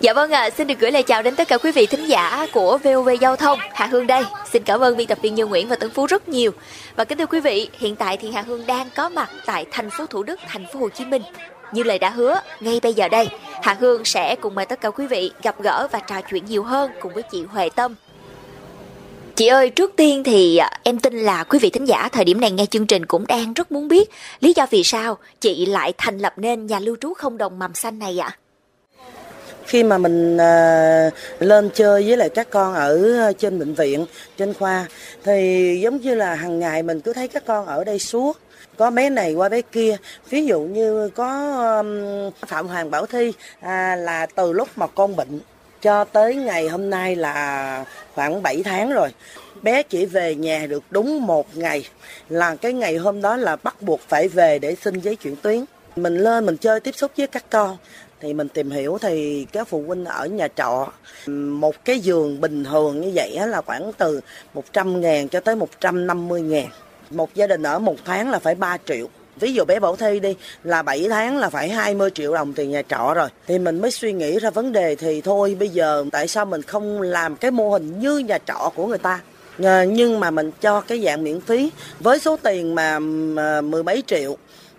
Dạ vâng ạ, à, xin được gửi lời chào đến tất cả quý vị thính giả của VOV Giao thông. Hà Hương đây. Xin cảm ơn biên tập viên Như Nguyễn và Tấn Phú rất nhiều. Và kính thưa quý vị, hiện tại thì Hà Hương đang có mặt tại thành phố Thủ Đức, thành phố Hồ Chí Minh. Như lời đã hứa, ngay bây giờ đây, Hà Hương sẽ cùng mời tất cả quý vị gặp gỡ và trò chuyện nhiều hơn cùng với chị Huệ Tâm. Chị ơi, trước tiên thì à, em tin là quý vị thính giả thời điểm này nghe chương trình cũng đang rất muốn biết lý do vì sao chị lại thành lập nên nhà lưu trú không đồng mầm xanh này ạ? À? Khi mà mình uh, lên chơi với lại các con ở trên bệnh viện trên khoa thì giống như là hàng ngày mình cứ thấy các con ở đây suốt. Có bé này qua bé kia. Ví dụ như có um, phạm hoàng bảo thi à, là từ lúc mà con bệnh cho tới ngày hôm nay là khoảng 7 tháng rồi. Bé chỉ về nhà được đúng một ngày. Là cái ngày hôm đó là bắt buộc phải về để xin giấy chuyển tuyến. Mình lên mình chơi tiếp xúc với các con thì mình tìm hiểu thì các phụ huynh ở nhà trọ, một cái giường bình thường như vậy là khoảng từ 100 ngàn cho tới 150 ngàn. Một gia đình ở một tháng là phải 3 triệu. Ví dụ bé Bảo Thi đi, là 7 tháng là phải 20 triệu đồng tiền nhà trọ rồi. Thì mình mới suy nghĩ ra vấn đề thì thôi, bây giờ tại sao mình không làm cái mô hình như nhà trọ của người ta? Ờ, nhưng mà mình cho cái dạng miễn phí với số tiền mà mười mấy triệu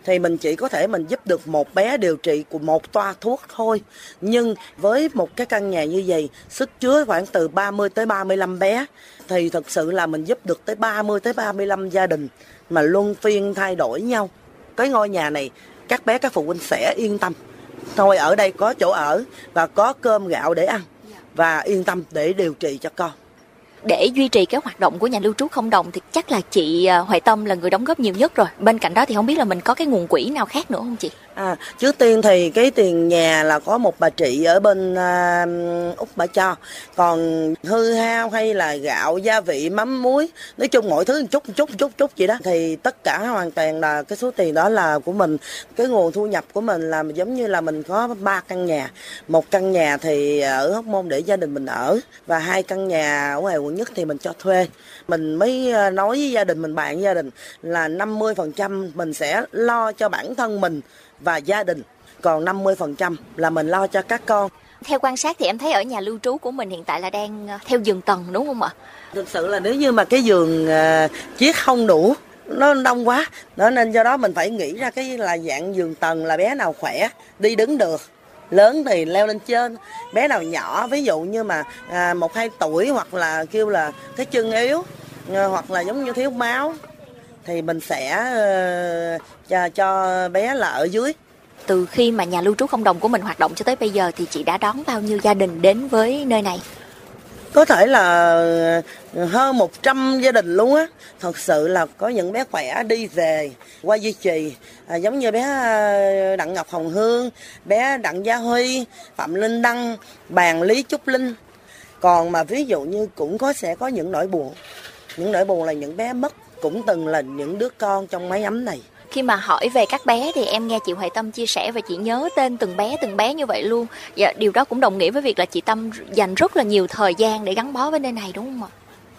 thì mình chỉ có thể mình giúp được một bé điều trị của một toa thuốc thôi. Nhưng với một cái căn nhà như vậy, sức chứa khoảng từ 30 tới 35 bé thì thực sự là mình giúp được tới 30 tới 35 gia đình mà luân phiên thay đổi nhau. Cái ngôi nhà này các bé các phụ huynh sẽ yên tâm. Thôi ở đây có chỗ ở và có cơm gạo để ăn và yên tâm để điều trị cho con để duy trì cái hoạt động của nhà lưu trú không đồng thì chắc là chị Huệ Hoài Tâm là người đóng góp nhiều nhất rồi. Bên cạnh đó thì không biết là mình có cái nguồn quỹ nào khác nữa không chị? À, trước tiên thì cái tiền nhà là có một bà chị ở bên à, úc bà cho còn hư hao hay là gạo gia vị mắm muối nói chung mọi thứ chút chút chút chút vậy đó thì tất cả hoàn toàn là cái số tiền đó là của mình cái nguồn thu nhập của mình là giống như là mình có ba căn nhà một căn nhà thì ở hóc môn để gia đình mình ở và hai căn nhà ở ngoài quận nhất thì mình cho thuê. Mình mới à, nói với gia đình mình bạn gia đình là 50% mình sẽ lo cho bản thân mình và gia đình còn 50% là mình lo cho các con. Theo quan sát thì em thấy ở nhà lưu trú của mình hiện tại là đang ờ, theo giường tầng đúng không ạ? Thực sự là nếu như mà cái giường uh, chiếc không đủ nó đông quá đó nên do đó mình phải nghĩ ra cái là dạng giường tầng là bé nào khỏe đi đứng được lớn thì leo lên trên bé nào nhỏ ví dụ như mà à, một hai tuổi hoặc là kêu là cái chân yếu à, hoặc là giống như thiếu máu thì mình sẽ uh, cho, cho bé là ở dưới từ khi mà nhà lưu trú không đồng của mình hoạt động cho tới bây giờ thì chị đã đón bao nhiêu gia đình đến với nơi này? Có thể là ờ, hơn 100 gia đình luôn á. Thật sự là có những bé khỏe đi về qua duy trì. À, giống như bé ờ, Đặng Ngọc Hồng Hương, bé Đặng Gia Huy, Phạm Linh Đăng, Bàn Lý Trúc Linh. Còn mà ví dụ như cũng có sẽ có những nỗi buồn. Những nỗi buồn là những bé mất cũng từng là những đứa con trong máy ấm này khi mà hỏi về các bé thì em nghe chị Hoài Tâm chia sẻ và chị nhớ tên từng bé từng bé như vậy luôn. Dạ, điều đó cũng đồng nghĩa với việc là chị Tâm dành rất là nhiều thời gian để gắn bó với nơi này đúng không ạ?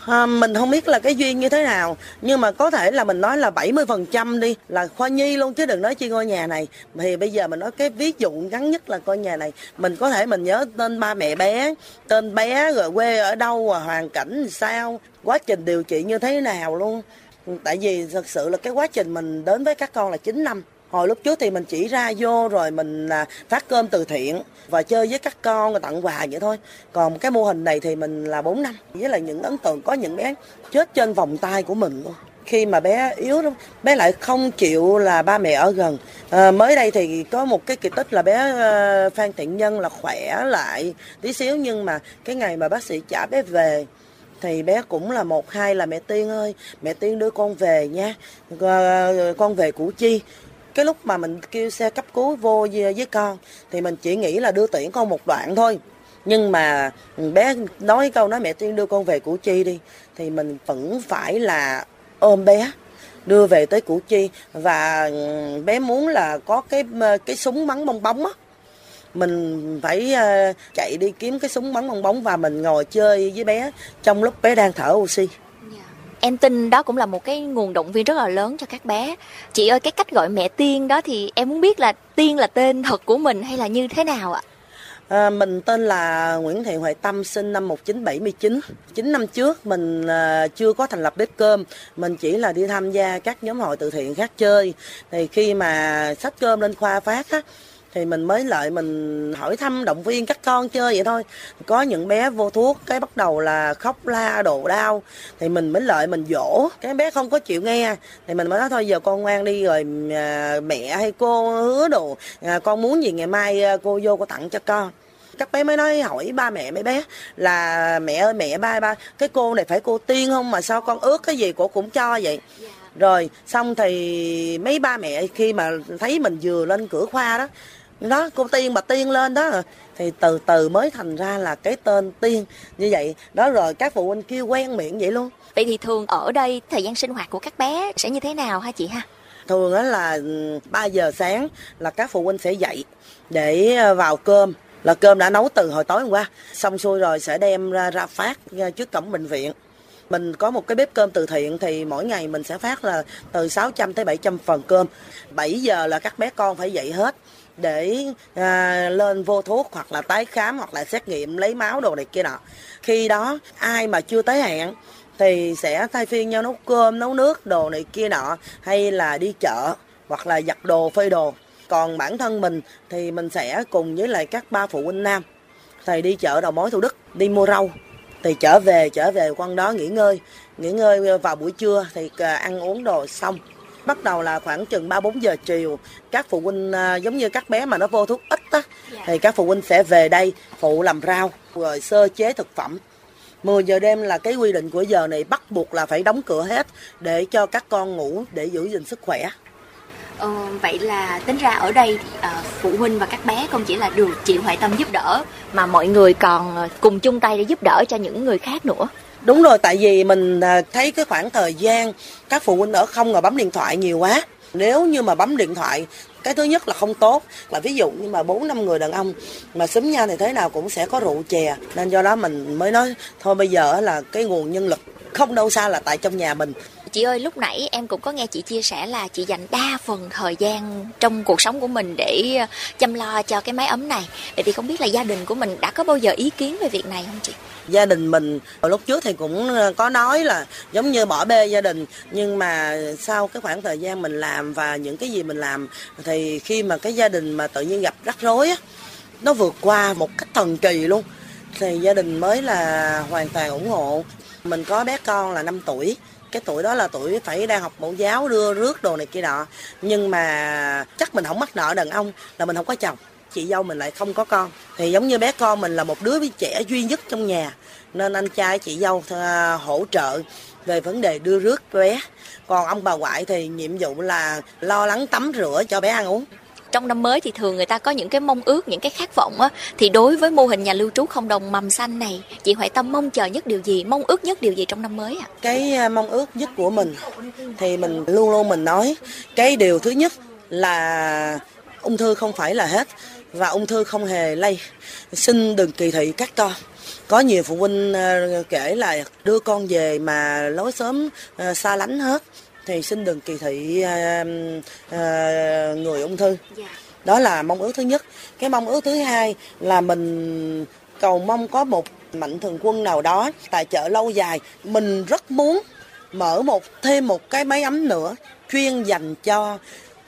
À, mình không biết là cái duyên như thế nào nhưng mà có thể là mình nói là 70% đi là khoa nhi luôn chứ đừng nói chi ngôi nhà này. Thì bây giờ mình nói cái ví dụ ngắn nhất là ngôi nhà này. Mình có thể mình nhớ tên ba mẹ bé tên bé rồi quê ở đâu và hoàn cảnh sao quá trình điều trị như thế nào luôn tại vì thật sự là cái quá trình mình đến với các con là 9 năm. Hồi lúc trước thì mình chỉ ra vô rồi mình là phát cơm từ thiện và chơi với các con và tặng quà vậy thôi. Còn cái mô hình này thì mình là 4 năm. Với là những ấn tượng có những bé chết trên vòng tay của mình luôn. Khi mà bé yếu lắm bé lại không chịu là ba mẹ ở gần. À, mới đây thì có một cái kỳ tích là bé uh, phan thiện nhân là khỏe lại tí xíu nhưng mà cái ngày mà bác sĩ trả bé về thì bé cũng là một, hai là mẹ tiên ơi. Mẹ tiên đưa con về nha. Con về củ chi. Cái lúc mà mình kêu xe cấp cứu vô với con, thì mình chỉ nghĩ là đưa tiễn con một đoạn thôi. Nhưng mà bé nói câu nói mẹ tiên đưa con về củ chi đi, thì mình vẫn phải là ôm bé, đưa về tới củ chi. Và ừ, bé muốn là có cái cái súng bắn bong bóng á mình phải uh, chạy đi kiếm cái súng bắn bong bóng và mình ngồi chơi với bé trong lúc bé đang thở oxy dạ. em tin đó cũng là một cái nguồn động viên rất là lớn cho các bé chị ơi cái cách gọi mẹ tiên đó thì em muốn biết là tiên là tên thật của mình hay là như thế nào ạ À, mình tên là Nguyễn Thị Hoài Tâm, sinh năm 1979. 9 năm trước mình à, chưa có thành lập bếp cơm, mình chỉ là đi tham gia các nhóm hội từ thiện khác chơi. Thì khi mà sách cơm lên khoa phát á, thì mình mới lại mình hỏi thăm động viên các con chơi vậy thôi. Có những bé vô thuốc cái bắt đầu là khóc la đồ đau. Thì mình mới lại mình dỗ. Cái bé không có chịu nghe. Thì mình mới nói thôi giờ con ngoan đi rồi à, mẹ hay cô hứa đồ. À, con muốn gì ngày mai à, cô vô cô tặng cho con. Các bé mới nói hỏi ba mẹ mấy bé là mẹ ơi mẹ ba ba cái cô này phải cô tiên không mà sao con ước cái gì cô cũng cho vậy? Rồi xong thì mấy ba mẹ khi mà thấy mình vừa lên cửa khoa đó đó cô tiên bà tiên lên đó. Thì từ từ mới thành ra là cái tên tiên như vậy. Đó rồi các phụ huynh kêu quen miệng vậy luôn. Vậy thì thường ở đây thời gian sinh hoạt của các bé sẽ như thế nào hả chị ha? Thường đó là 3 giờ sáng là các phụ huynh sẽ dậy để ờ, vào cơm. Là cơm đã nấu từ hồi tối hôm qua. Xong xuôi rồi sẽ đem ra ra phát trước cổng bệnh viện. Mình có một cái bếp cơm từ thiện thì mỗi ngày mình sẽ phát là từ 600 tới 700 phần cơm. 7 giờ là các bé con phải dậy hết để à, lên vô thuốc hoặc là tái khám hoặc là xét nghiệm lấy máu đồ này kia nọ. Khi đó ai mà chưa tới hẹn thì sẽ thay phiên nhau nấu cơm nấu nước đồ này kia nọ hay là đi chợ hoặc là giặt đồ phơi đồ. Còn bản thân mình thì mình sẽ cùng với lại các ba phụ huynh nam thầy đi chợ đầu mối thủ đức đi mua rau. Thì trở về trở về quan đó nghỉ ngơi. Nghỉ ngơi vào buổi trưa thì à, ăn uống đồ xong bắt đầu là khoảng chừng ba bốn giờ chiều các phụ huynh à, giống như các bé mà nó vô thuốc ít á dạ. thì các phụ huynh sẽ về đây phụ làm rau rồi sơ chế thực phẩm 10 giờ đêm là cái quy định của giờ này bắt buộc là phải đóng cửa hết để cho các con ngủ để giữ gìn sức khỏe. Ờ, vậy là tính ra ở đây à, phụ huynh và các bé không chỉ là được chị Hoài Tâm giúp đỡ mà mọi người còn à, cùng chung tay để giúp đỡ cho những người khác nữa. Đúng rồi, tại vì mình à, thấy cái khoảng thời gian các phụ huynh ở không ngồi bấm điện thoại nhiều quá. Nếu như mà bấm điện thoại cái thứ nhất là không tốt. Là ví dụ như mà bốn năm người đàn ông mà xúm nhau thì thế nào cũng sẽ có rượu chè. Nên do đó mình mới nói thôi bây giờ là cái nguồn nhân lực không đâu xa là tại trong nhà mình chị ơi, lúc nãy em cũng có nghe chị chia sẻ là chị dành đa phần thời gian trong cuộc sống của mình để ờ, chăm lo cho cái máy ấm này. Vậy thì không biết là gia đình của mình đã có bao giờ ý kiến về việc này không chị? Gia đình mình lúc trước thì cũng ờ, có nói là giống như bỏ bê gia đình, nhưng mà sau cái khoảng thời gian mình làm và những cái gì mình làm, thì khi mà cái gia đình mà tự nhiên gặp rắc rối á, nó vượt qua một cách thần kỳ luôn. Thì gia đình mới là hoàn toàn ủng hộ mình có bé con là 5 tuổi. Cái tuổi đó là tuổi phải đang học mẫu giáo, đưa rước đồ này kia nọ. Nhưng mà chắc mình không mắc nợ đàn ông là mình không có chồng. Chị dâu mình lại không có con. Thì giống như bé con mình là một đứa trẻ duy nhất trong nhà. Nên anh trai chị dâu ờ, hỗ trợ về vấn đề đưa rước bé. Còn ông bà ngoại thì nhiệm vụ là lo lắng tắm rửa cho bé ăn uống trong năm mới thì thường người ta có những cái mong ước, những cái khát vọng á. Thì đối với mô hình nhà lưu trú không đồng mầm xanh này, chị Huệ Tâm mong chờ nhất điều gì, mong ước nhất điều gì trong năm mới ạ? À? cái mong ước nhất của mình thì mình luôn luôn mình nói, cái điều thứ nhất là ung thư không phải là hết và ung thư không hề lây. Xin đừng kỳ thị các con. Có nhiều phụ huynh à, kể là đưa con về mà lối sớm à, xa lánh hết thì xin đừng kỳ thị uh, uh, người ung thư. Dạ. đó là mong ước thứ nhất. Cái mong ước thứ hai là mình cầu mong có một mạnh thường quân nào đó tài trợ lâu dài. Mình rất muốn mở một thêm một cái máy ấm nữa chuyên dành cho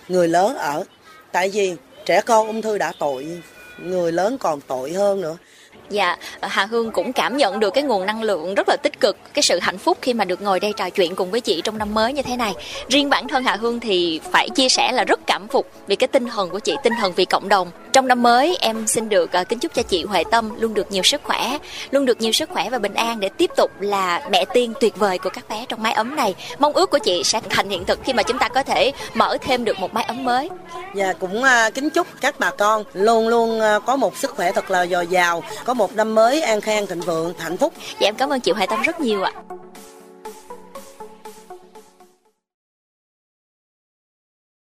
người lớn ở. Tại vì trẻ con ung thư đã tội người lớn còn tội hơn nữa Dạ, Hà Hương cũng cảm nhận được cái nguồn năng lượng rất là tích cực, cái sự hạnh phúc khi mà được ngồi đây trò chuyện cùng với chị trong năm mới như thế này. Riêng bản thân Hà Hương thì phải chia sẻ là rất cảm phục vì cái tinh thần của chị, tinh thần vì cộng đồng. Trong năm mới em xin được ờ, kính chúc cho chị Huệ Tâm luôn được nhiều sức khỏe, luôn được nhiều sức khỏe và bình an để tiếp tục là mẹ tiên tuyệt vời của các bé trong mái ấm này. Mong ước của chị sẽ thành hiện thực khi mà chúng ta có thể mở thêm được một mái ấm mới. Dạ cũng ờ, kính chúc các bà con luôn luôn ờ, có một sức khỏe thật là dồi dào, có một năm mới, an khang thịnh vượng, hạnh phúc. Dạ em cảm ơn chị Hoài Tâm rất nhiều ạ.